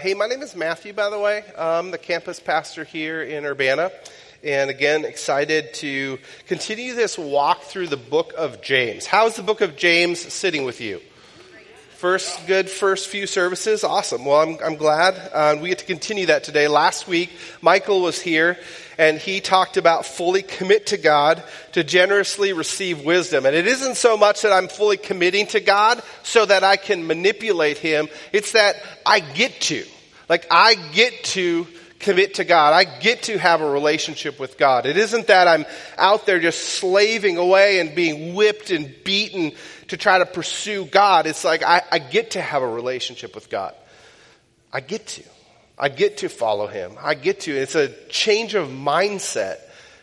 Hey, my name is Matthew, by the way. I'm the campus pastor here in Urbana. And again, excited to continue this walk through the book of James. How's the book of James sitting with you? First, good first few services. Awesome. Well, I'm, I'm glad uh, we get to continue that today. Last week, Michael was here and he talked about fully commit to God to generously receive wisdom. And it isn't so much that I'm fully committing to God so that I can manipulate him. It's that I get to. Like I get to commit to God. I get to have a relationship with God. It isn't that I'm out there just slaving away and being whipped and beaten to try to pursue God. It's like I, I get to have a relationship with God. I get to. I get to follow Him. I get to. It's a change of mindset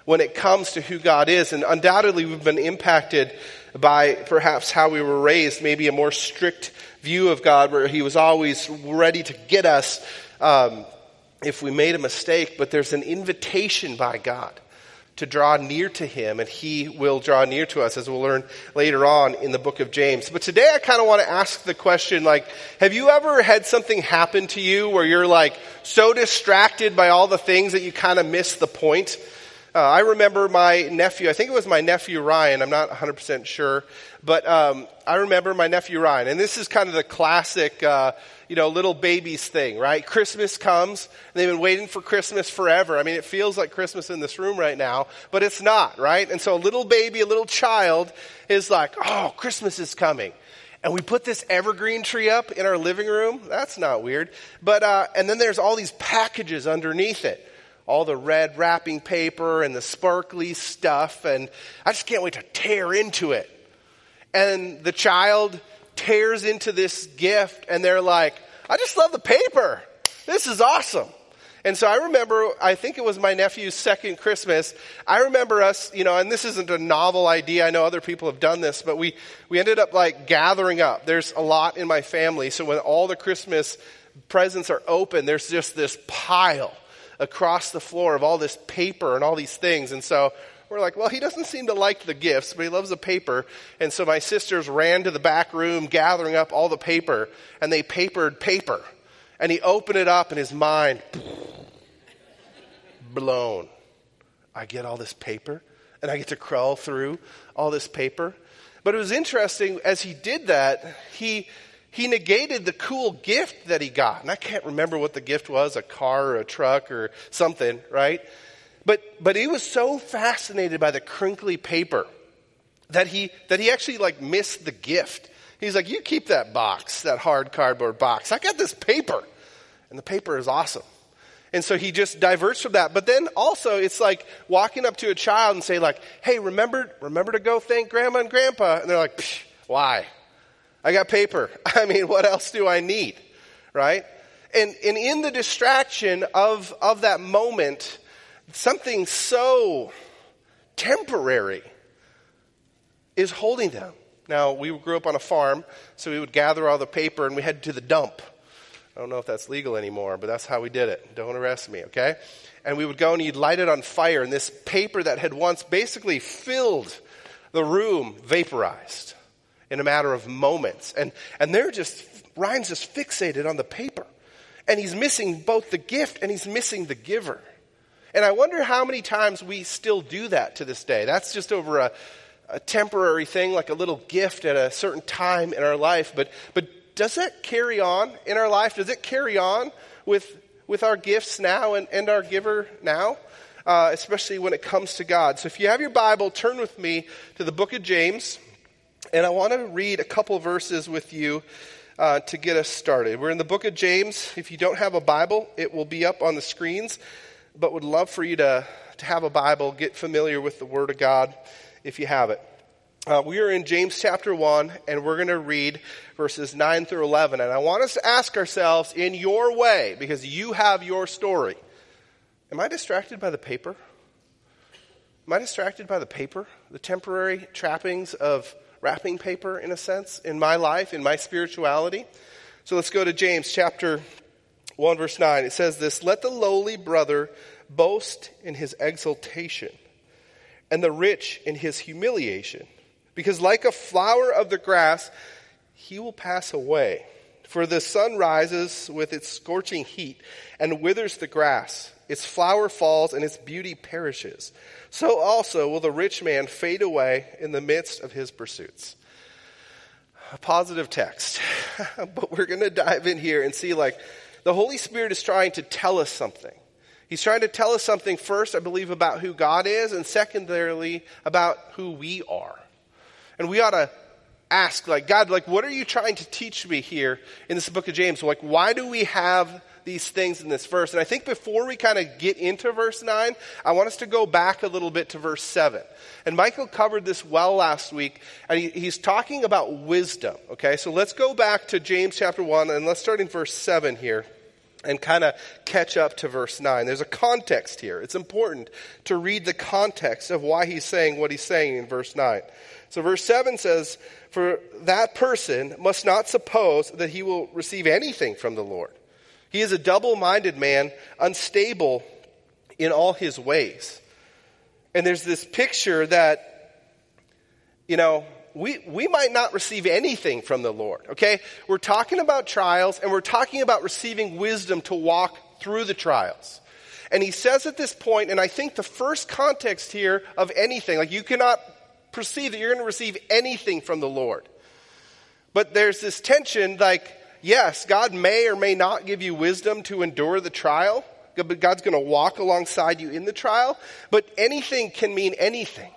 when it comes to who God is. And undoubtedly, we've been impacted by perhaps how we were raised, maybe a more strict view of God where He was always ready to get us um, if we made a mistake. But there's an invitation by God to draw near to him and he will draw near to us as we'll learn later on in the book of James. But today I kind of want to ask the question like, have you ever had something happen to you where you're like so distracted by all the things that you kind of miss the point? Uh, I remember my nephew, I think it was my nephew Ryan, I'm not 100% sure, but um, I remember my nephew Ryan, and this is kind of the classic, uh, you know, little babies thing, right? Christmas comes, and they've been waiting for Christmas forever. I mean, it feels like Christmas in this room right now, but it's not, right? And so a little baby, a little child is like, oh, Christmas is coming. And we put this evergreen tree up in our living room. That's not weird. But, uh, and then there's all these packages underneath it all the red wrapping paper and the sparkly stuff, and I just can't wait to tear into it. And the child tears into this gift and they're like, I just love the paper. This is awesome. And so I remember, I think it was my nephew's second Christmas. I remember us, you know, and this isn't a novel idea. I know other people have done this, but we, we ended up like gathering up. There's a lot in my family. So when all the Christmas presents are open, there's just this pile across the floor of all this paper and all these things. And so we're like, well, he doesn't seem to like the gifts, but he loves the paper. And so my sisters ran to the back room, gathering up all the paper, and they papered paper. And he opened it up, and his mind blown. I get all this paper, and I get to crawl through all this paper. But it was interesting as he did that, he he negated the cool gift that he got. And I can't remember what the gift was, a car or a truck or something, right? But, but he was so fascinated by the crinkly paper that he, that he actually like missed the gift. He's like, you keep that box, that hard cardboard box. I got this paper. And the paper is awesome. And so he just diverts from that. But then also it's like walking up to a child and say like, hey, remember, remember to go thank grandma and grandpa. And they're like, why? I got paper. I mean, what else do I need? Right? And, and in the distraction of, of that moment, something so temporary is holding them. Now, we grew up on a farm, so we would gather all the paper and we head to the dump. I don't know if that's legal anymore, but that's how we did it. Don't arrest me, okay? And we would go and you'd light it on fire, and this paper that had once basically filled the room vaporized in a matter of moments. And, and they're just, Ryan's just fixated on the paper. And he's missing both the gift and he's missing the giver. And I wonder how many times we still do that to this day. That's just over a, a temporary thing, like a little gift at a certain time in our life. But, but does that carry on in our life? Does it carry on with, with our gifts now and, and our giver now? Uh, especially when it comes to God. So if you have your Bible, turn with me to the book of James. And I want to read a couple verses with you uh, to get us started. We're in the book of James. If you don't have a Bible, it will be up on the screens but would love for you to, to have a Bible, get familiar with the Word of God if you have it. Uh, we are in James chapter 1, and we're going to read verses 9 through 11. And I want us to ask ourselves, in your way, because you have your story, am I distracted by the paper? Am I distracted by the paper? The temporary trappings of wrapping paper, in a sense, in my life, in my spirituality? So let's go to James chapter 1 verse 9, it says this, Let the lowly brother boast in his exaltation, and the rich in his humiliation, because like a flower of the grass, he will pass away. For the sun rises with its scorching heat and withers the grass. Its flower falls and its beauty perishes. So also will the rich man fade away in the midst of his pursuits. A positive text. but we're going to dive in here and see like the Holy Spirit is trying to tell us something. He's trying to tell us something first, I believe, about who God is, and secondarily, about who we are. And we ought to ask, like, God, like, what are you trying to teach me here in this book of James? Like, why do we have these things in this verse? And I think before we kind of get into verse 9, I want us to go back a little bit to verse 7. And Michael covered this well last week, and he, he's talking about wisdom, okay? So let's go back to James chapter 1, and let's start in verse 7 here and kind of catch up to verse 9. There's a context here. It's important to read the context of why he's saying what he's saying in verse 9. So, verse 7 says, For that person must not suppose that he will receive anything from the Lord. He is a double minded man, unstable in all his ways. And there's this picture that, you know, we, we might not receive anything from the Lord, okay? We're talking about trials and we're talking about receiving wisdom to walk through the trials. And he says at this point, and I think the first context here of anything, like you cannot perceive that you're going to receive anything from the Lord. But there's this tension like, yes, God may or may not give you wisdom to endure the trial, but God's going to walk alongside you in the trial, but anything can mean anything.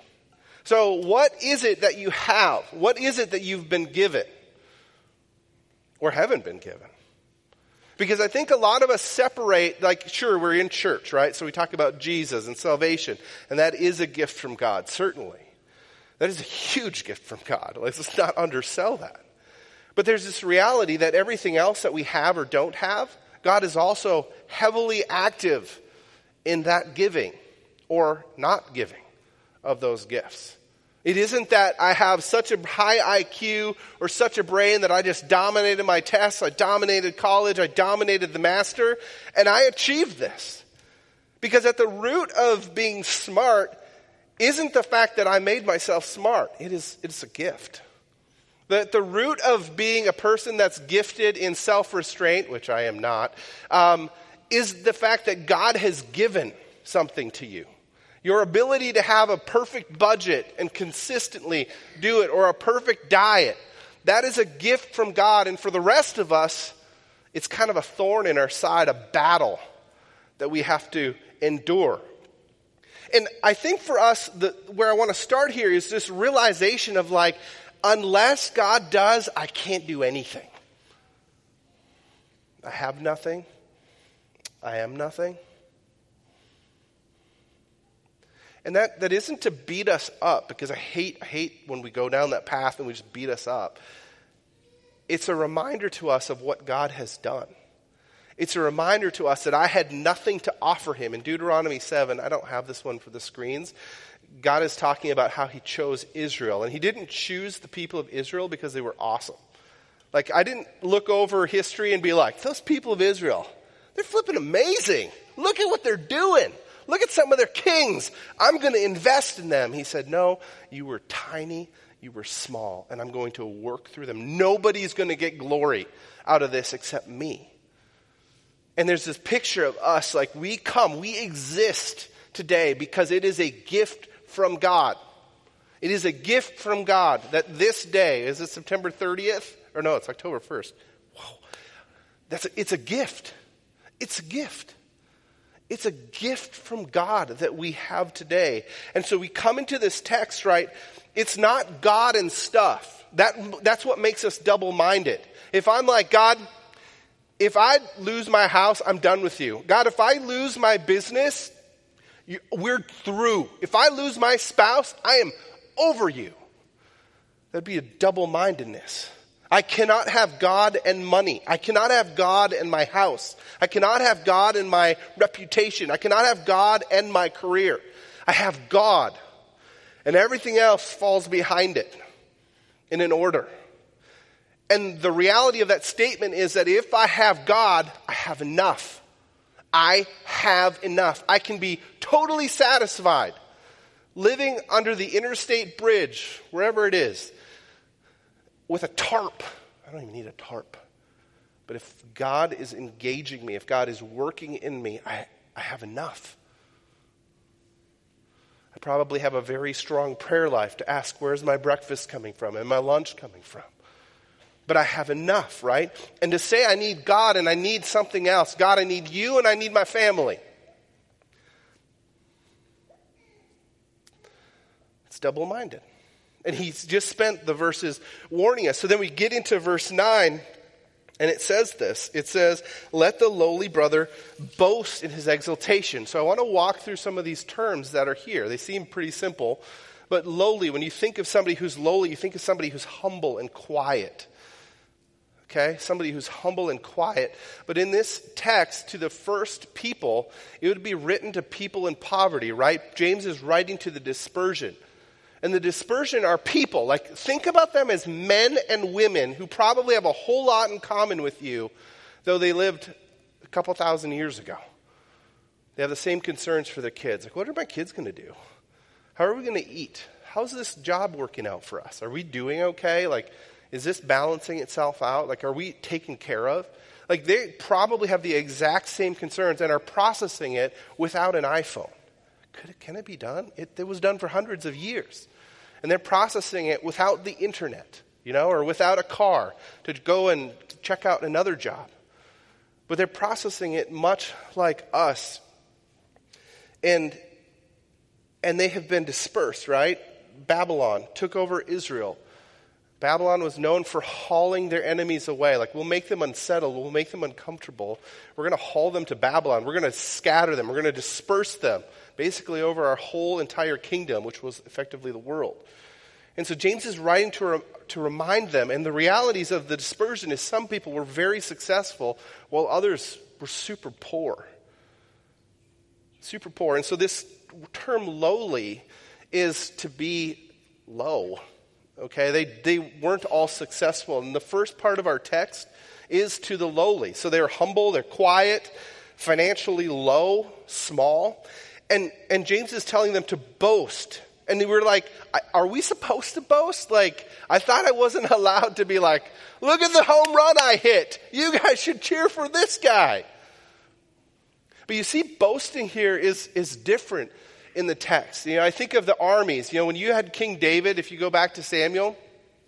So, what is it that you have? What is it that you've been given or haven't been given? Because I think a lot of us separate, like, sure, we're in church, right? So we talk about Jesus and salvation, and that is a gift from God, certainly. That is a huge gift from God. Let's not undersell that. But there's this reality that everything else that we have or don't have, God is also heavily active in that giving or not giving of those gifts. It isn't that I have such a high IQ or such a brain that I just dominated my tests, I dominated college, I dominated the master, and I achieved this. Because at the root of being smart isn't the fact that I made myself smart. It is, it's a gift. The, the root of being a person that's gifted in self restraint, which I am not, um, is the fact that God has given something to you. Your ability to have a perfect budget and consistently do it, or a perfect diet, that is a gift from God. And for the rest of us, it's kind of a thorn in our side, a battle that we have to endure. And I think for us, the, where I want to start here is this realization of like, unless God does, I can't do anything. I have nothing. I am nothing. And that, that isn't to beat us up, because I hate, I hate when we go down that path and we just beat us up. It's a reminder to us of what God has done. It's a reminder to us that I had nothing to offer him. In Deuteronomy 7, I don't have this one for the screens. God is talking about how he chose Israel. And he didn't choose the people of Israel because they were awesome. Like, I didn't look over history and be like, those people of Israel, they're flipping amazing. Look at what they're doing. Look at some of their kings. I'm going to invest in them. He said, No, you were tiny, you were small, and I'm going to work through them. Nobody's going to get glory out of this except me. And there's this picture of us like we come, we exist today because it is a gift from God. It is a gift from God that this day, is it September 30th? Or no, it's October 1st. Whoa. That's a, it's a gift. It's a gift. It's a gift from God that we have today. And so we come into this text, right? It's not God and stuff. That, that's what makes us double minded. If I'm like, God, if I lose my house, I'm done with you. God, if I lose my business, you, we're through. If I lose my spouse, I am over you. That'd be a double mindedness. I cannot have God and money. I cannot have God and my house. I cannot have God and my reputation. I cannot have God and my career. I have God. And everything else falls behind it in an order. And the reality of that statement is that if I have God, I have enough. I have enough. I can be totally satisfied living under the interstate bridge, wherever it is, with a tarp. I don't even need a tarp. But if God is engaging me, if God is working in me, I, I have enough. I probably have a very strong prayer life to ask, where's my breakfast coming from and my lunch coming from? But I have enough, right? And to say I need God and I need something else, God, I need you and I need my family. It's double minded. And he's just spent the verses warning us. So then we get into verse 9 and it says this it says, Let the lowly brother boast in his exaltation. So I want to walk through some of these terms that are here. They seem pretty simple, but lowly, when you think of somebody who's lowly, you think of somebody who's humble and quiet. Okay? Somebody who's humble and quiet. But in this text, to the first people, it would be written to people in poverty, right? James is writing to the dispersion. And the dispersion are people. Like, think about them as men and women who probably have a whole lot in common with you, though they lived a couple thousand years ago. They have the same concerns for their kids. Like, what are my kids going to do? How are we going to eat? How's this job working out for us? Are we doing okay? Like, is this balancing itself out? Like, are we taken care of? Like, they probably have the exact same concerns and are processing it without an iPhone. Could it, can it be done? It, it was done for hundreds of years. And they're processing it without the internet, you know, or without a car to go and check out another job. But they're processing it much like us. And, and they have been dispersed, right? Babylon took over Israel. Babylon was known for hauling their enemies away. Like, we'll make them unsettled, we'll make them uncomfortable. We're going to haul them to Babylon. We're going to scatter them, we're going to disperse them basically over our whole entire kingdom, which was effectively the world. And so James is writing to, re- to remind them, and the realities of the dispersion is some people were very successful while others were super poor. Super poor. And so this term lowly is to be low. Okay, they, they weren't all successful. And the first part of our text is to the lowly. So they're humble, they're quiet, financially low, small. And, and James is telling them to boast. And they were like, Are we supposed to boast? Like, I thought I wasn't allowed to be like, Look at the home run I hit. You guys should cheer for this guy. But you see, boasting here is, is different in the text. You know, I think of the armies. You know, when you had King David, if you go back to Samuel,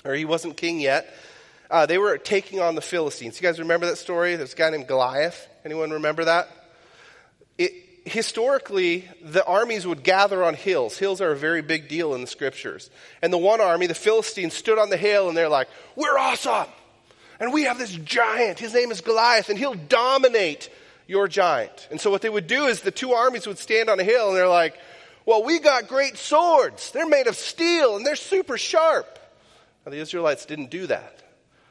or he wasn't king yet, uh, they were taking on the Philistines. You guys remember that story? There's a guy named Goliath. Anyone remember that? It, historically, the armies would gather on hills. Hills are a very big deal in the scriptures. And the one army, the Philistines, stood on the hill and they're like, We're awesome. And we have this giant. His name is Goliath, and he'll dominate your giant. And so what they would do is the two armies would stand on a hill and they're like, Well, we got great swords. They're made of steel and they're super sharp. Now, the Israelites didn't do that.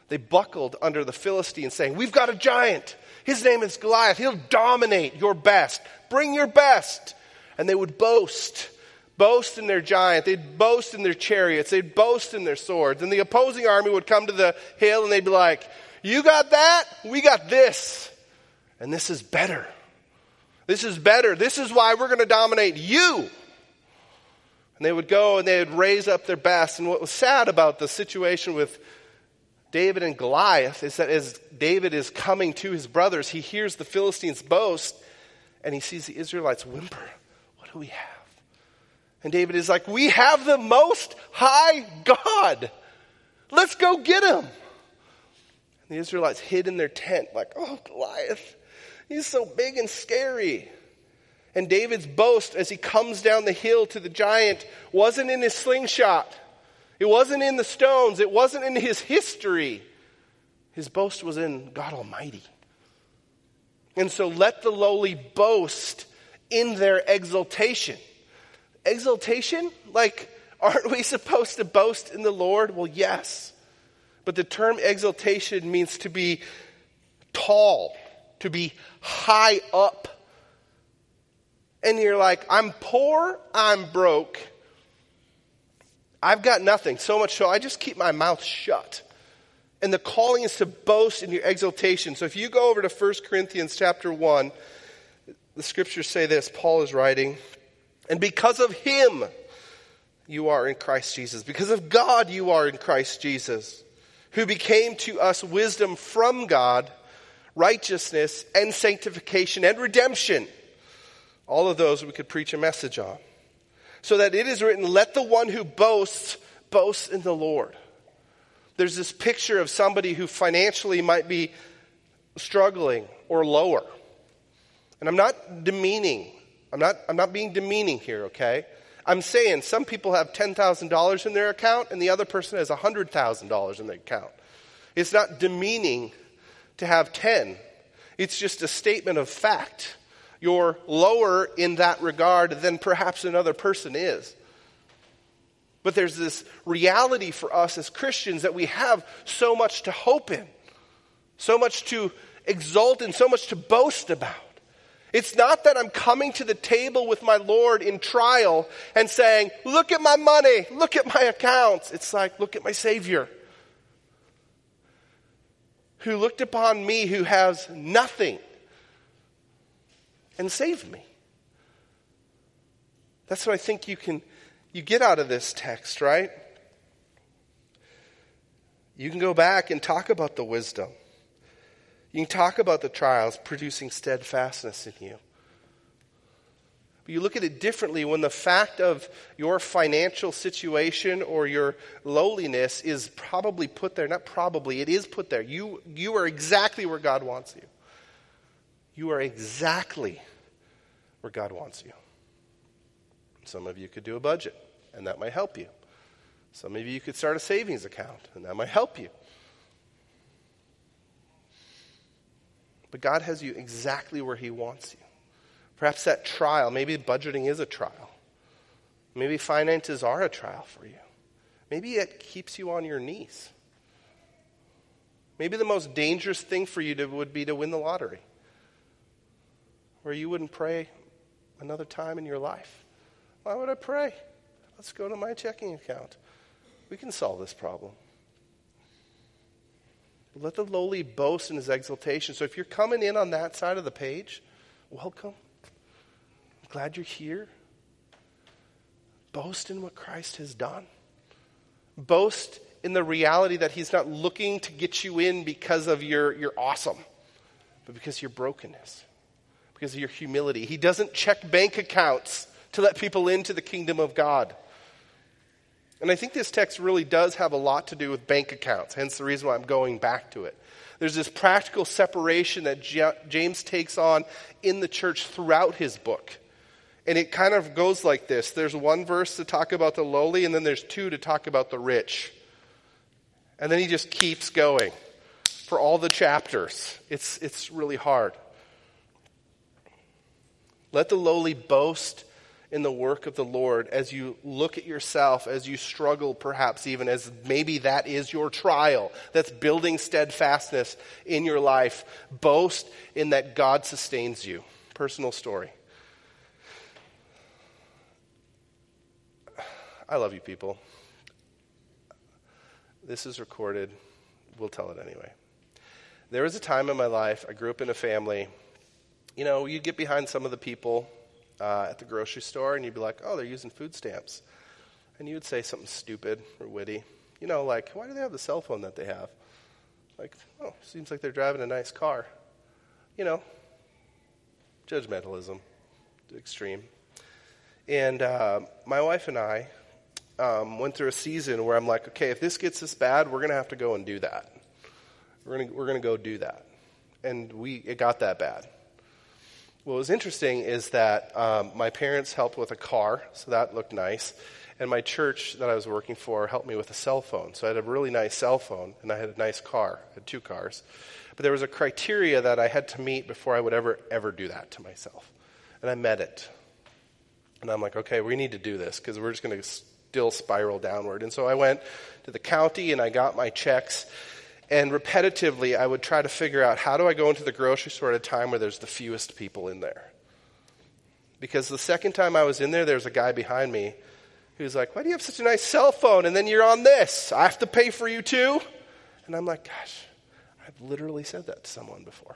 They buckled under the Philistines, saying, We've got a giant. His name is Goliath. He'll dominate your best. Bring your best. And they would boast, boast in their giant. They'd boast in their chariots. They'd boast in their swords. And the opposing army would come to the hill and they'd be like, You got that? We got this. And this is better. This is better. This is why we're going to dominate you. And they would go and they would raise up their best. And what was sad about the situation with David and Goliath is that as David is coming to his brothers, he hears the Philistines boast and he sees the Israelites whimper. What do we have? And David is like, We have the most high God. Let's go get him. And the Israelites hid in their tent, like, Oh, Goliath, he's so big and scary. And David's boast as he comes down the hill to the giant wasn't in his slingshot. It wasn't in the stones, it wasn't in his history. His boast was in God Almighty. And so let the lowly boast in their exaltation. Exaltation? Like, aren't we supposed to boast in the Lord? Well, yes. But the term exaltation means to be tall, to be high up. And you're like, I'm poor, I'm broke, I've got nothing, so much so I just keep my mouth shut. And the calling is to boast in your exaltation. So if you go over to 1 Corinthians chapter 1, the scriptures say this Paul is writing, and because of him you are in Christ Jesus. Because of God you are in Christ Jesus, who became to us wisdom from God, righteousness, and sanctification and redemption. All of those we could preach a message on. So that it is written, let the one who boasts boast in the Lord. There's this picture of somebody who financially might be struggling or lower. And I'm not demeaning. I'm not, I'm not being demeaning here, okay? I'm saying some people have $10,000 in their account and the other person has $100,000 in their account. It's not demeaning to have 10. It's just a statement of fact. You're lower in that regard than perhaps another person is. But there's this reality for us as Christians that we have so much to hope in, so much to exult in, so much to boast about. It's not that I'm coming to the table with my Lord in trial and saying, Look at my money, look at my accounts. It's like, Look at my Savior who looked upon me who has nothing and saved me. That's what I think you can you get out of this text, right? You can go back and talk about the wisdom. You can talk about the trials producing steadfastness in you. But you look at it differently when the fact of your financial situation or your lowliness is probably put there. Not probably, it is put there. You, you are exactly where God wants you. You are exactly where God wants you. Some of you could do a budget, and that might help you. Some of you could start a savings account, and that might help you. But God has you exactly where He wants you. Perhaps that trial, maybe budgeting is a trial. Maybe finances are a trial for you. Maybe it keeps you on your knees. Maybe the most dangerous thing for you to, would be to win the lottery, where you wouldn't pray another time in your life. Why would I pray? Let's go to my checking account. We can solve this problem. Let the lowly boast in his exaltation. So if you're coming in on that side of the page, welcome. Glad you're here. Boast in what Christ has done. Boast in the reality that he's not looking to get you in because of your, your awesome, but because of your brokenness, because of your humility. He doesn't check bank accounts to let people into the kingdom of God. And I think this text really does have a lot to do with bank accounts, hence the reason why I'm going back to it. There's this practical separation that James takes on in the church throughout his book. And it kind of goes like this there's one verse to talk about the lowly, and then there's two to talk about the rich. And then he just keeps going for all the chapters. It's, it's really hard. Let the lowly boast in the work of the Lord as you look at yourself, as you struggle, perhaps even as maybe that is your trial that's building steadfastness in your life. Boast in that God sustains you. Personal story. I love you people. This is recorded. We'll tell it anyway. There was a time in my life, I grew up in a family. You know, you'd get behind some of the people uh, at the grocery store and you'd be like, oh, they're using food stamps. And you would say something stupid or witty. You know, like, why do they have the cell phone that they have? Like, oh, seems like they're driving a nice car. You know, judgmentalism extreme. And uh, my wife and I um, went through a season where I'm like, okay, if this gets this bad, we're going to have to go and do that. We're going we're to go do that. And we, it got that bad. What was interesting is that um, my parents helped with a car, so that looked nice. And my church that I was working for helped me with a cell phone. So I had a really nice cell phone, and I had a nice car. I had two cars. But there was a criteria that I had to meet before I would ever, ever do that to myself. And I met it. And I'm like, okay, we need to do this because we're just going to still spiral downward. And so I went to the county and I got my checks. And repetitively, I would try to figure out how do I go into the grocery store at a time where there's the fewest people in there. Because the second time I was in there, there's a guy behind me who's like, Why do you have such a nice cell phone? And then you're on this. I have to pay for you too? And I'm like, Gosh, I've literally said that to someone before.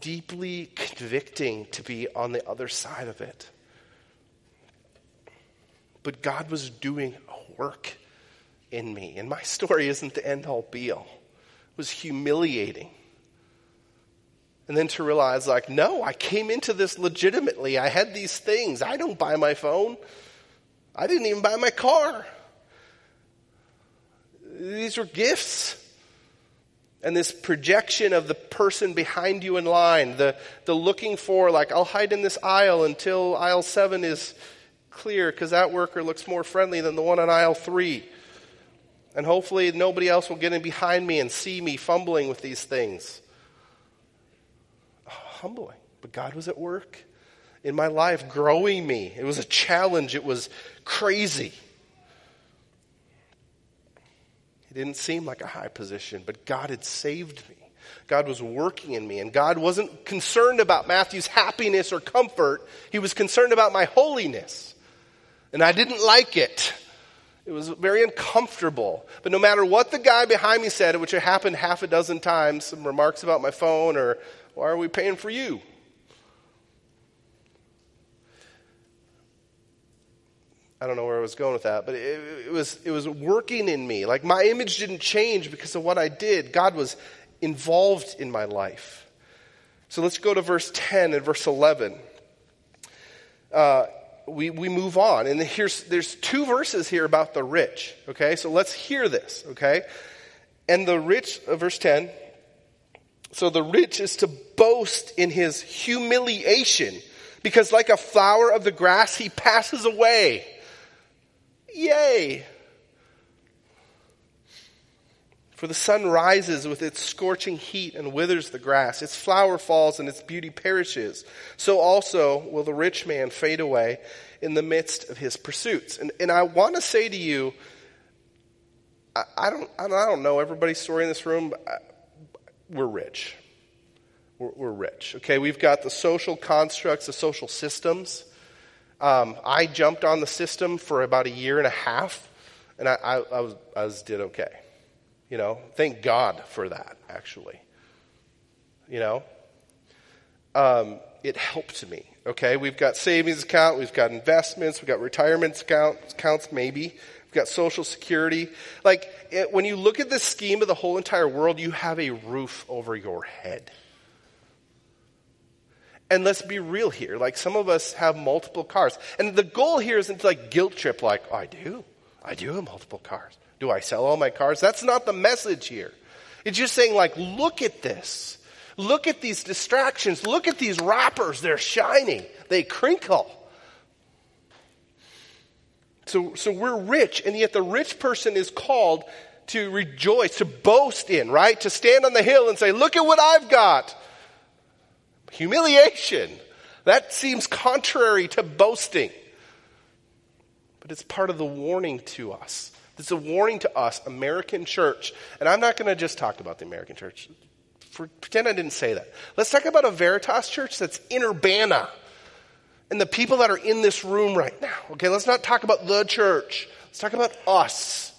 Deeply convicting to be on the other side of it. But God was doing a work in me. And my story isn't the end all be all. It was humiliating. And then to realize, like, no, I came into this legitimately. I had these things. I don't buy my phone. I didn't even buy my car. These were gifts. And this projection of the person behind you in line, the, the looking for, like, I'll hide in this aisle until aisle seven is clear because that worker looks more friendly than the one on aisle three. And hopefully nobody else will get in behind me and see me fumbling with these things. Oh, humbling. But God was at work in my life, growing me. It was a challenge, it was crazy. It didn't seem like a high position, but God had saved me. God was working in me, and God wasn't concerned about Matthew's happiness or comfort. He was concerned about my holiness. And I didn't like it. It was very uncomfortable. But no matter what the guy behind me said, which had happened half a dozen times, some remarks about my phone or, why are we paying for you? I don't know where I was going with that, but it, it, was, it was working in me. Like my image didn't change because of what I did. God was involved in my life. So let's go to verse 10 and verse 11. Uh, we, we move on. And here's, there's two verses here about the rich. Okay, so let's hear this. Okay, and the rich, uh, verse 10. So the rich is to boast in his humiliation because like a flower of the grass, he passes away. Yay! For the sun rises with its scorching heat and withers the grass. Its flower falls and its beauty perishes. So also will the rich man fade away in the midst of his pursuits. And, and I want to say to you, I, I, don't, I don't know everybody's story in this room. But we're rich. We're, we're rich. Okay, we've got the social constructs, the social systems um, I jumped on the system for about a year and a half, and I, I, I, was, I was did okay. You know, thank God for that, actually. You know, um, it helped me. Okay, we've got savings account, we've got investments, we've got retirement account, accounts, maybe. We've got social security. Like, it, when you look at the scheme of the whole entire world, you have a roof over your head. And let's be real here. Like some of us have multiple cars. And the goal here isn't to like guilt trip like, oh, I do. I do have multiple cars. Do I sell all my cars? That's not the message here. It's just saying like, look at this. Look at these distractions. Look at these wrappers. They're shiny. They crinkle. So, so we're rich, and yet the rich person is called to rejoice, to boast in, right? To stand on the hill and say, look at what I've got humiliation. That seems contrary to boasting. But it's part of the warning to us. It's a warning to us, American church. And I'm not going to just talk about the American church. For, pretend I didn't say that. Let's talk about a Veritas church that's in Urbana and the people that are in this room right now. Okay, let's not talk about the church. Let's talk about us.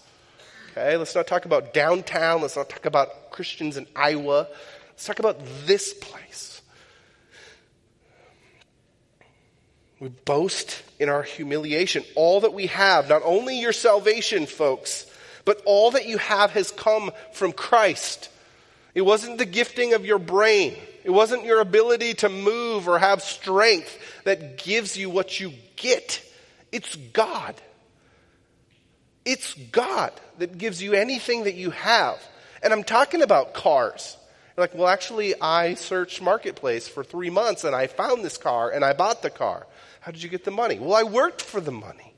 Okay, let's not talk about downtown. Let's not talk about Christians in Iowa. Let's talk about this place. We boast in our humiliation. All that we have, not only your salvation, folks, but all that you have has come from Christ. It wasn't the gifting of your brain. It wasn't your ability to move or have strength that gives you what you get. It's God. It's God that gives you anything that you have. And I'm talking about cars. You're like, well, actually, I searched Marketplace for three months and I found this car and I bought the car. How did you get the money? Well, I worked for the money.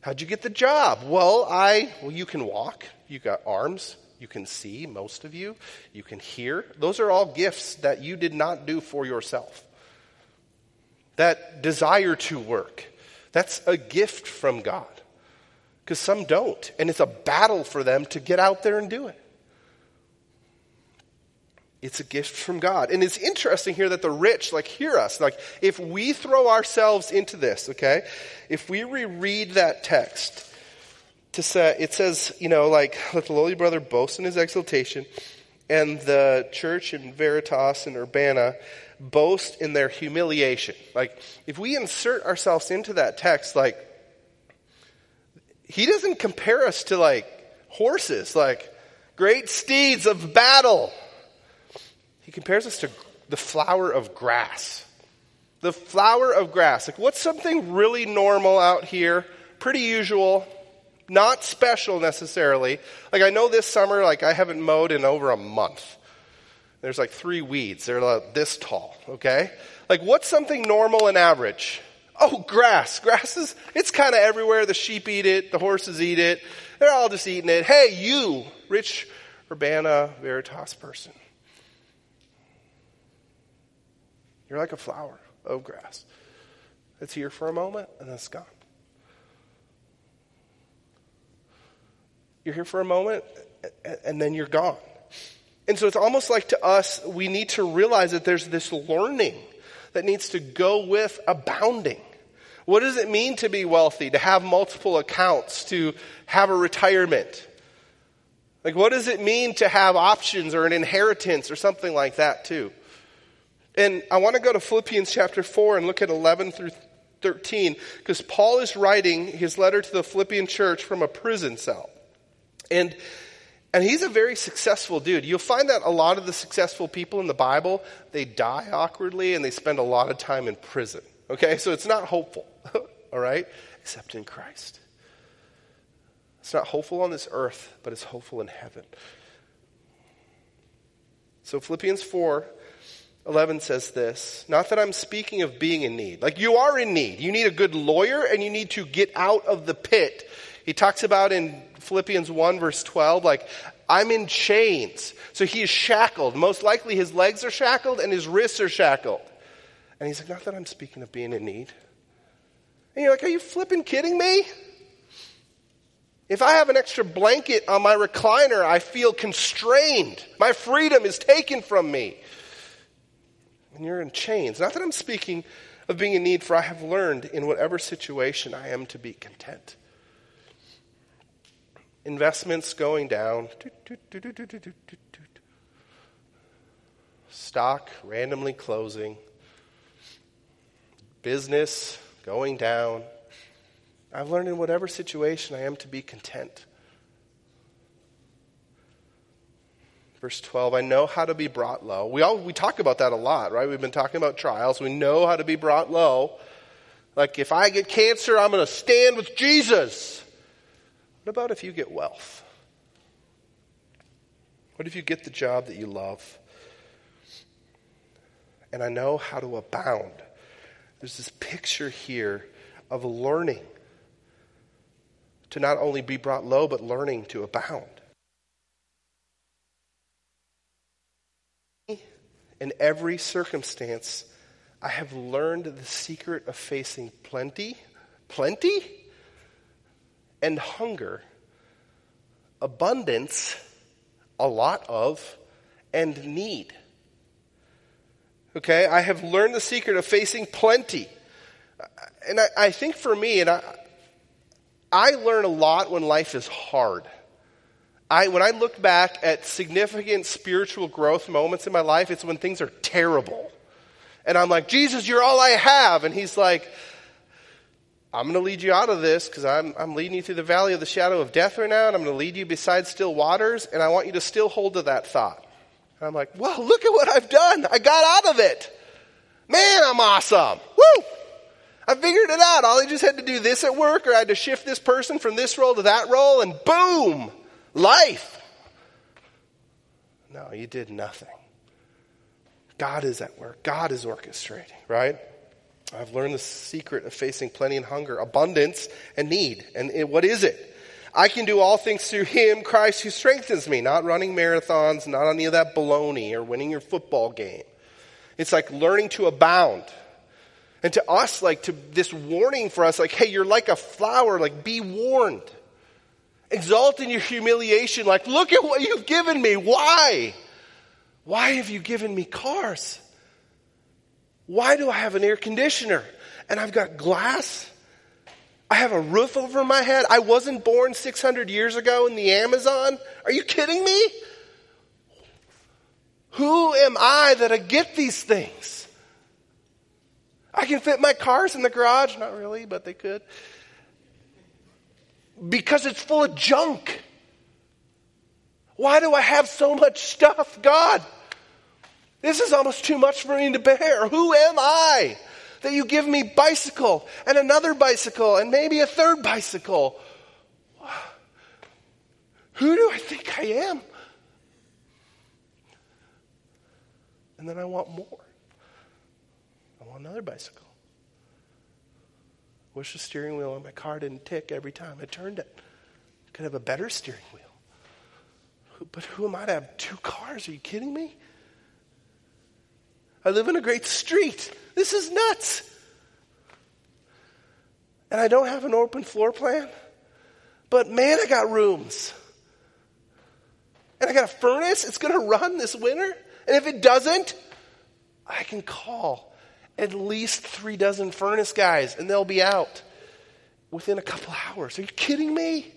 How'd you get the job? Well, I, well, you can walk. You got arms. You can see, most of you. You can hear. Those are all gifts that you did not do for yourself. That desire to work, that's a gift from God. Because some don't. And it's a battle for them to get out there and do it. It's a gift from God. And it's interesting here that the rich, like, hear us. Like, if we throw ourselves into this, okay, if we reread that text, to say, it says, you know, like, let the lowly brother boast in his exaltation, and the church in Veritas and Urbana boast in their humiliation. Like, if we insert ourselves into that text, like, he doesn't compare us to, like, horses, like great steeds of battle. He compares us to the flower of grass. The flower of grass. Like, what's something really normal out here? Pretty usual, not special necessarily. Like, I know this summer, like, I haven't mowed in over a month. There's like three weeds. They're like this tall, okay? Like, what's something normal and average? Oh, grass. Grass is, it's kind of everywhere. The sheep eat it, the horses eat it. They're all just eating it. Hey, you, rich Urbana Veritas person. You're like a flower of grass. It's here for a moment and then it's gone. You're here for a moment and then you're gone. And so it's almost like to us, we need to realize that there's this learning that needs to go with abounding. What does it mean to be wealthy, to have multiple accounts, to have a retirement? Like, what does it mean to have options or an inheritance or something like that, too? And I want to go to Philippians chapter 4 and look at 11 through 13, because Paul is writing his letter to the Philippian church from a prison cell. And and he's a very successful dude. You'll find that a lot of the successful people in the Bible, they die awkwardly and they spend a lot of time in prison. Okay? So it's not hopeful. All right? Except in Christ. It's not hopeful on this earth, but it's hopeful in heaven. So Philippians 4 11 says this Not that I'm speaking of being in need. Like you are in need. You need a good lawyer and you need to get out of the pit. He talks about in Philippians 1, verse 12, like, I'm in chains. So he is shackled. Most likely his legs are shackled and his wrists are shackled. And he's like, Not that I'm speaking of being in need. And you're like, Are you flipping kidding me? If I have an extra blanket on my recliner, I feel constrained. My freedom is taken from me. And you're in chains. Not that I'm speaking of being in need, for I have learned in whatever situation I am to be content. Investments going down. Stock randomly closing. Business going down. I've learned in whatever situation I am to be content. Verse 12, I know how to be brought low. We, all, we talk about that a lot, right? We've been talking about trials. We know how to be brought low. Like, if I get cancer, I'm going to stand with Jesus. What about if you get wealth? What if you get the job that you love? And I know how to abound. There's this picture here of learning to not only be brought low, but learning to abound. In every circumstance, I have learned the secret of facing plenty, plenty, and hunger, abundance, a lot of, and need. Okay, I have learned the secret of facing plenty. And I, I think for me, and I, I learn a lot when life is hard. I, when I look back at significant spiritual growth moments in my life, it's when things are terrible. And I'm like, Jesus, you're all I have. And he's like, I'm going to lead you out of this because I'm, I'm leading you through the valley of the shadow of death right now, and I'm going to lead you beside still waters, and I want you to still hold to that thought. And I'm like, well, look at what I've done. I got out of it. Man, I'm awesome. Woo! I figured it out. All I just had to do this at work, or I had to shift this person from this role to that role, and boom, life. No, you did nothing. God is at work. God is orchestrating, right? I've learned the secret of facing plenty and hunger, abundance and need. And it, what is it? I can do all things through Him, Christ, who strengthens me. Not running marathons, not any of that baloney or winning your football game. It's like learning to abound. And to us, like to this warning for us, like, hey, you're like a flower, like be warned. Exalt in your humiliation, like, look at what you've given me. Why? Why have you given me cars? Why do I have an air conditioner? And I've got glass. I have a roof over my head. I wasn't born 600 years ago in the Amazon. Are you kidding me? Who am I that I get these things? I can fit my cars in the garage. Not really, but they could. Because it's full of junk. Why do I have so much stuff, God? This is almost too much for me to bear. Who am I that you give me bicycle and another bicycle and maybe a third bicycle? Who do I think I am? And then I want more. I want another bicycle. Wish the steering wheel on my car didn't tick every time I turned it. Could have a better steering wheel. But who am I to have two cars? Are you kidding me? I live in a great street. This is nuts. And I don't have an open floor plan. But man, I got rooms. And I got a furnace. It's going to run this winter. And if it doesn't, I can call at least three dozen furnace guys and they'll be out within a couple hours. Are you kidding me?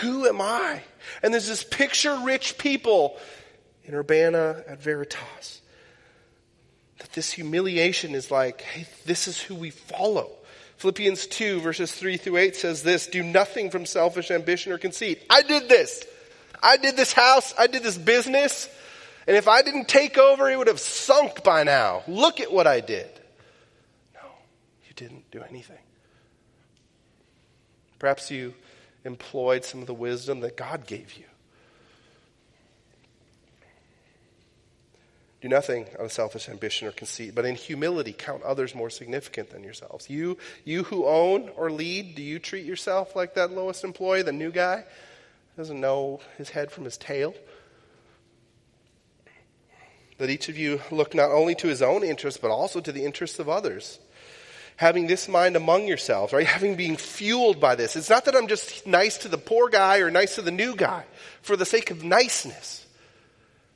Who am I? And there's this picture rich people in Urbana at Veritas. That this humiliation is like, hey, this is who we follow. Philippians 2, verses 3 through 8 says this Do nothing from selfish ambition or conceit. I did this. I did this house. I did this business. And if I didn't take over, it would have sunk by now. Look at what I did. No, you didn't do anything. Perhaps you employed some of the wisdom that God gave you. Do nothing out of selfish ambition or conceit, but in humility count others more significant than yourselves. You, you who own or lead, do you treat yourself like that lowest employee, the new guy? Doesn't know his head from his tail? That each of you look not only to his own interests, but also to the interests of others having this mind among yourselves, right? Having being fueled by this. It's not that I'm just nice to the poor guy or nice to the new guy for the sake of niceness.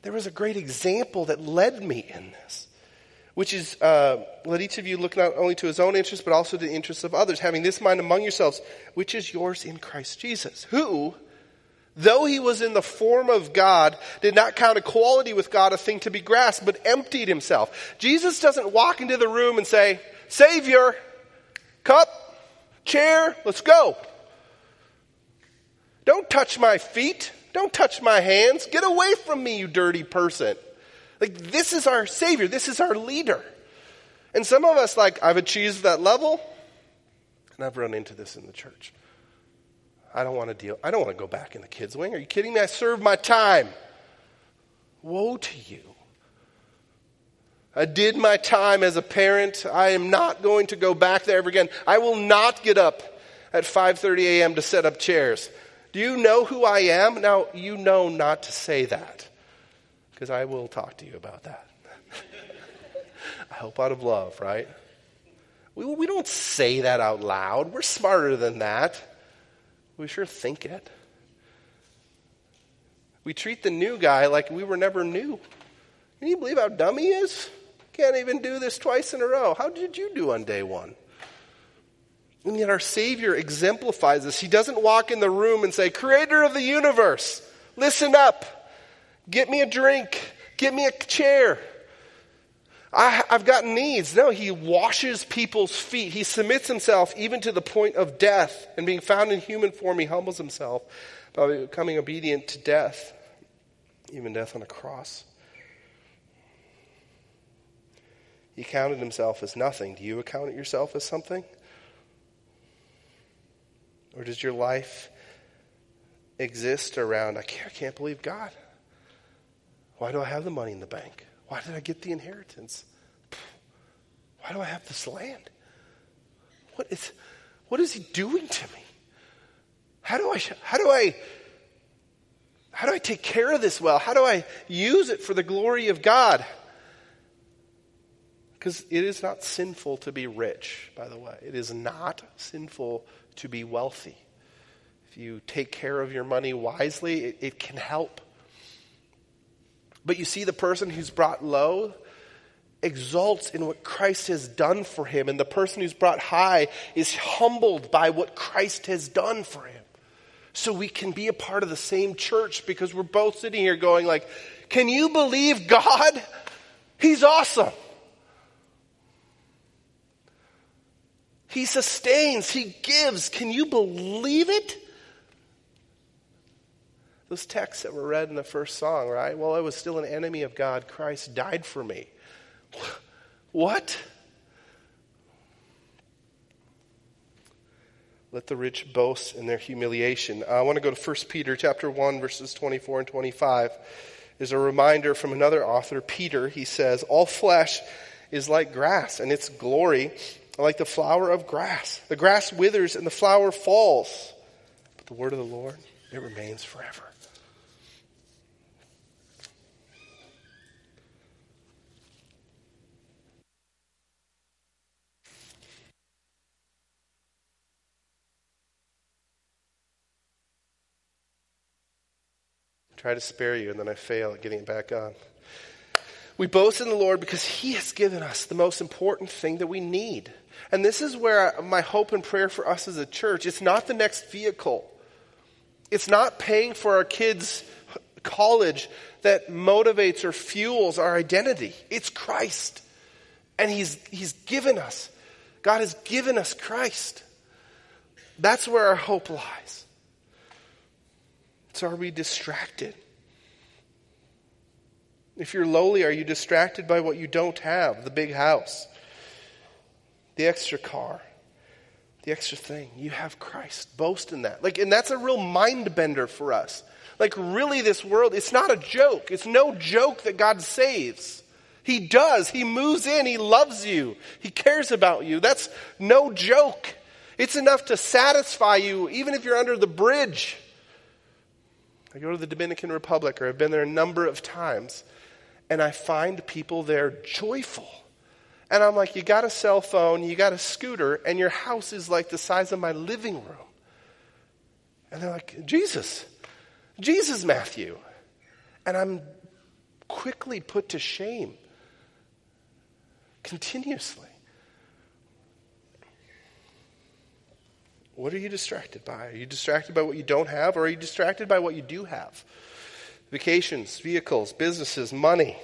There was a great example that led me in this, which is uh, let each of you look not only to his own interests, but also to the interests of others, having this mind among yourselves, which is yours in Christ Jesus, who, though he was in the form of God, did not count equality with God a thing to be grasped, but emptied himself. Jesus doesn't walk into the room and say, Savior, cup, chair, let's go. Don't touch my feet. Don't touch my hands. Get away from me, you dirty person. Like, this is our Savior. This is our leader. And some of us, like, I've achieved that level, and I've run into this in the church. I don't want to deal. I don't want to go back in the kids' wing. Are you kidding me? I served my time. Woe to you. I did my time as a parent. I am not going to go back there ever again. I will not get up at 5:30 a.m. to set up chairs. Do you know who I am? Now, you know not to say that because I will talk to you about that. I hope out of love, right? We, we don't say that out loud. We're smarter than that. We sure think it. We treat the new guy like we were never new. Can you believe how dumb he is? Can't even do this twice in a row. How did you do on day one? And yet our Savior exemplifies this. He doesn't walk in the room and say, Creator of the universe, listen up. Get me a drink. Get me a chair. I, have got needs. No, he washes people's feet. He submits himself even to the point of death. And being found in human form, he humbles himself by becoming obedient to death, even death on a cross. He counted himself as nothing. Do you account yourself as something? Or does your life exist around, I can't, I can't believe God? Why do I have the money in the bank? Why did I get the inheritance? Why do I have this land? What is, what is he doing to me? How do I, how do I, how do I take care of this well? How do I use it for the glory of God? Because it is not sinful to be rich, by the way. It is not sinful to be wealthy. If you take care of your money wisely, it, it can help. But you see, the person who's brought low exalts in what Christ has done for him, and the person who's brought high is humbled by what Christ has done for him. So we can be a part of the same church because we're both sitting here going like, can you believe God? He's awesome. He sustains, He gives. Can you believe it? Those texts that were read in the first song, right? Well, I was still an enemy of God. Christ died for me. What? Let the rich boast in their humiliation. I want to go to 1 Peter chapter 1 verses 24 and 25. Is a reminder from another author, Peter. He says, "All flesh is like grass, and its glory like the flower of grass. The grass withers and the flower falls, but the word of the Lord, it remains forever." Try to spare you, and then I fail at getting it back on. We boast in the Lord because He has given us the most important thing that we need. And this is where my hope and prayer for us as a church it's not the next vehicle, it's not paying for our kids' college that motivates or fuels our identity. It's Christ. And He's, he's given us, God has given us Christ. That's where our hope lies. So, are we distracted? If you're lowly, are you distracted by what you don't have? The big house, the extra car, the extra thing. You have Christ. Boast in that. Like, and that's a real mind bender for us. Like, really, this world, it's not a joke. It's no joke that God saves. He does. He moves in. He loves you. He cares about you. That's no joke. It's enough to satisfy you, even if you're under the bridge. I go to the Dominican Republic, or I've been there a number of times, and I find people there joyful. And I'm like, you got a cell phone, you got a scooter, and your house is like the size of my living room. And they're like, Jesus, Jesus, Matthew. And I'm quickly put to shame continuously. What are you distracted by? Are you distracted by what you don't have, or are you distracted by what you do have? Vacations, vehicles, businesses, money.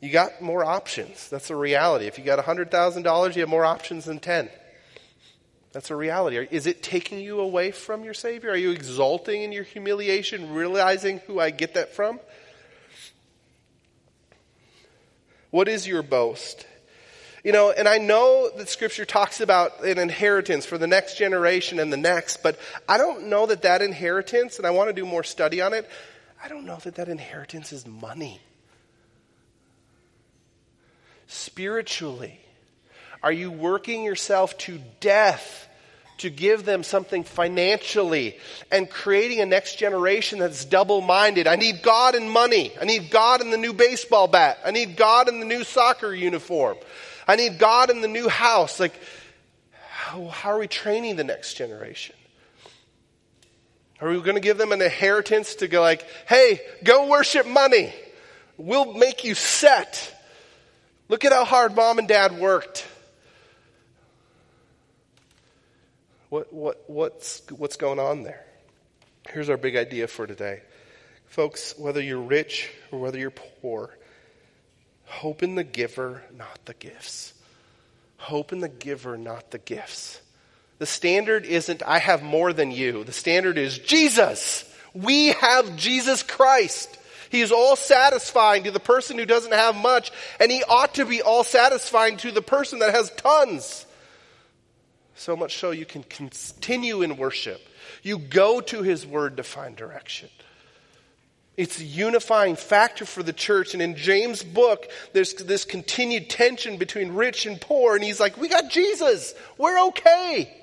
You got more options. That's a reality. If you got $100,000, you have more options than 10. That's a reality. Is it taking you away from your Savior? Are you exulting in your humiliation, realizing who I get that from? What is your boast? You know, and I know that Scripture talks about an inheritance for the next generation and the next, but I don't know that that inheritance, and I want to do more study on it, I don't know that that inheritance is money. Spiritually, are you working yourself to death to give them something financially and creating a next generation that's double minded? I need God and money. I need God and the new baseball bat. I need God and the new soccer uniform. I need God in the new house. Like, how, are we training the next generation? Are we going to give them an inheritance to go like, hey, go worship money. We'll make you set. Look at how hard mom and dad worked. What, what, what's, what's going on there? Here's our big idea for today. Folks, whether you're rich or whether you're poor, hope in the giver, not the gifts. Hope in the giver, not the gifts. The standard isn't, I have more than you. The standard is Jesus. We have Jesus Christ. He is all satisfying to the person who doesn't have much, and he ought to be all satisfying to the person that has tons. So much so you can continue in worship. You go to his word to find direction. It's a unifying factor for the church. And in James' book, there's this continued tension between rich and poor. And he's like, We got Jesus. We're okay.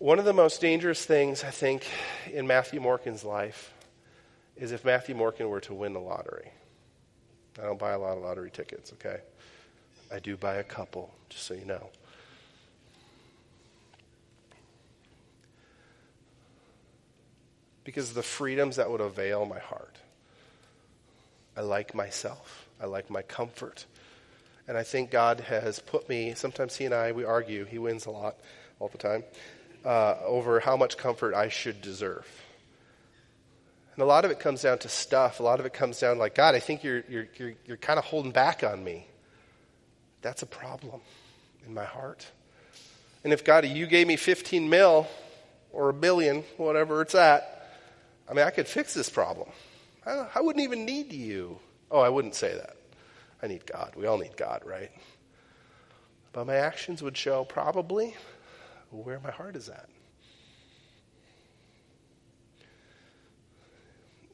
One of the most dangerous things, I think, in Matthew Morken's life is if Matthew Morken were to win the lottery. I don't buy a lot of lottery tickets, okay? I do buy a couple, just so you know. Because the freedoms that would avail my heart. I like myself, I like my comfort. And I think God has put me, sometimes He and I, we argue, He wins a lot all the time uh, over how much comfort I should deserve. And a lot of it comes down to stuff. A lot of it comes down like, God, I think you're, you're, you're, you're kind of holding back on me. That's a problem in my heart. And if God, you gave me 15 mil, or a billion, whatever it's at, I mean, I could fix this problem. I, I wouldn't even need you. Oh, I wouldn't say that. I need God. We all need God, right? But my actions would show probably where my heart is at.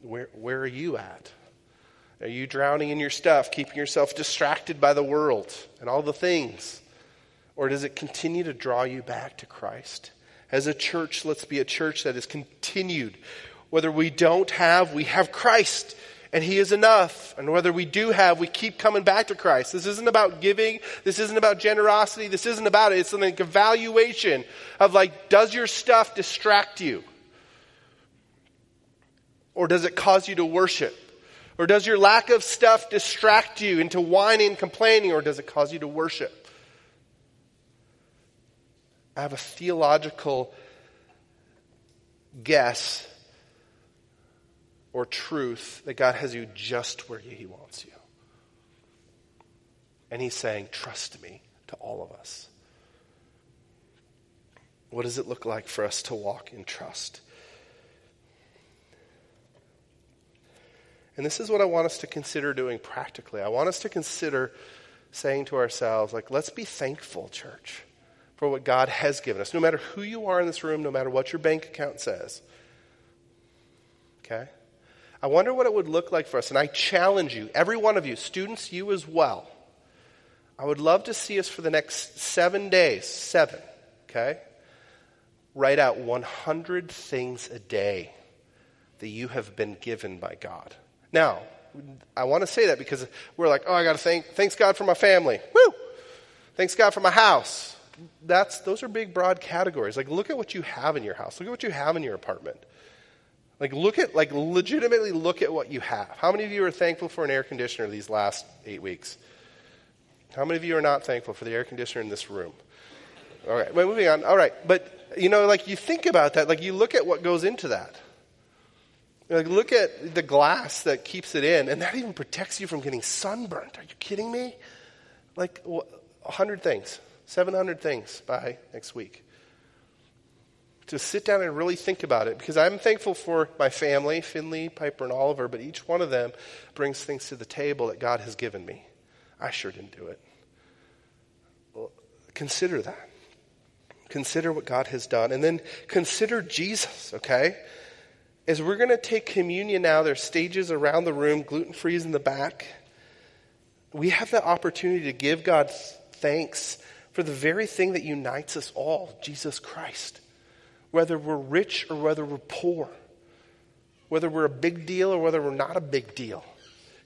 Where, where are you at? Are you drowning in your stuff, keeping yourself distracted by the world and all the things? Or does it continue to draw you back to Christ? As a church, let's be a church that is continued. Whether we don't have, we have Christ and He is enough. And whether we do have, we keep coming back to Christ. This isn't about giving. This isn't about generosity. This isn't about it. It's an evaluation of like, does your stuff distract you? Or does it cause you to worship? Or does your lack of stuff distract you into whining and complaining? Or does it cause you to worship? I have a theological guess or truth that God has you just where He wants you. And He's saying, Trust me to all of us. What does it look like for us to walk in trust? And this is what I want us to consider doing practically. I want us to consider saying to ourselves, like, let's be thankful, church, for what God has given us. No matter who you are in this room, no matter what your bank account says. Okay? I wonder what it would look like for us. And I challenge you, every one of you, students, you as well. I would love to see us for the next seven days, seven, okay? Write out 100 things a day that you have been given by God. Now, I want to say that because we're like, oh, I got to thank, thanks God for my family. Woo! Thanks God for my house. That's, those are big, broad categories. Like, look at what you have in your house. Look at what you have in your apartment. Like, look at, like, legitimately look at what you have. How many of you are thankful for an air conditioner these last eight weeks? How many of you are not thankful for the air conditioner in this room? All right, well, moving on. All right, but, you know, like, you think about that, like, you look at what goes into that. Like, look at the glass that keeps it in, and that even protects you from getting sunburnt. Are you kidding me? Like, 100 things, 700 things by next week to sit down and really think about it because I'm thankful for my family, Finley, Piper, and Oliver, but each one of them brings things to the table that God has given me. I sure didn't do it. Well, consider that. Consider what God has done. And then consider Jesus, okay? As we're going to take communion now, there's stages around the room, gluten free is in the back. We have the opportunity to give God thanks for the very thing that unites us all Jesus Christ whether we're rich or whether we're poor, whether we're a big deal or whether we're not a big deal.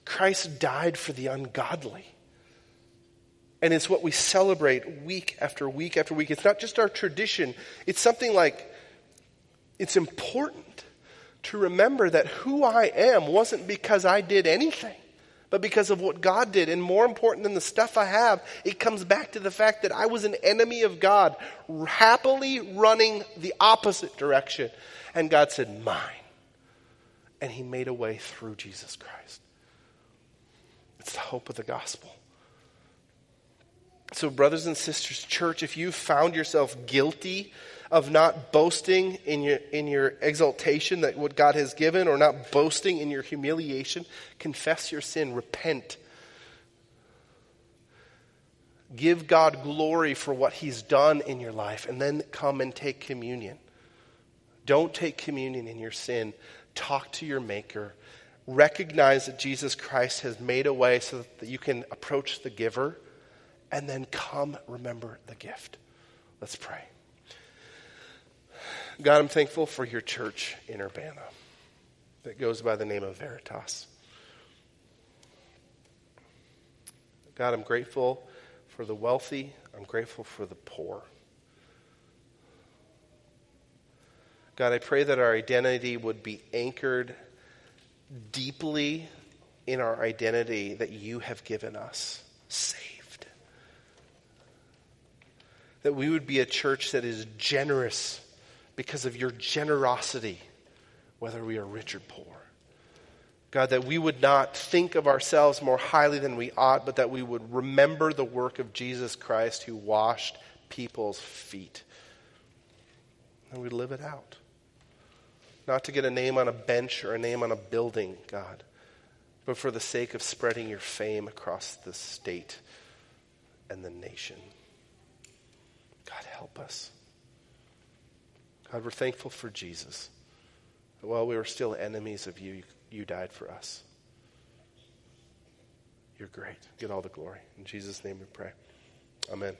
Christ died for the ungodly. And it's what we celebrate week after week after week. It's not just our tradition, it's something like it's important to remember that who I am wasn't because I did anything but because of what God did. And more important than the stuff I have, it comes back to the fact that I was an enemy of God, happily running the opposite direction. And God said, Mine. And He made a way through Jesus Christ. It's the hope of the gospel. So, brothers and sisters, church, if you found yourself guilty of not boasting in your, in your exaltation that what God has given or not boasting in your humiliation, confess your sin, repent. Give God glory for what He's done in your life, and then come and take communion. Don't take communion in your sin. Talk to your Maker. Recognize that Jesus Christ has made a way so that you can approach the giver, and then come remember the gift. Let's pray. God, I'm thankful for your church in Urbana that goes by the name of Veritas. God, I'm grateful for the wealthy. I'm grateful for the poor. God, I pray that our identity would be anchored deeply in our identity that you have given us, saved. That we would be a church that is generous because of your generosity, whether we are rich or poor. God, that we would not think of ourselves more highly than we ought, but that we would remember the work of Jesus Christ who washed people's feet. and we live it out. Not to get a name on a bench or a name on a building, God, but for the sake of spreading your fame across the state and the nation. God, help us. God, we're thankful for Jesus. While we were still enemies of you, you died for us. You're great. Get all the glory. In Jesus' name we pray. Amen.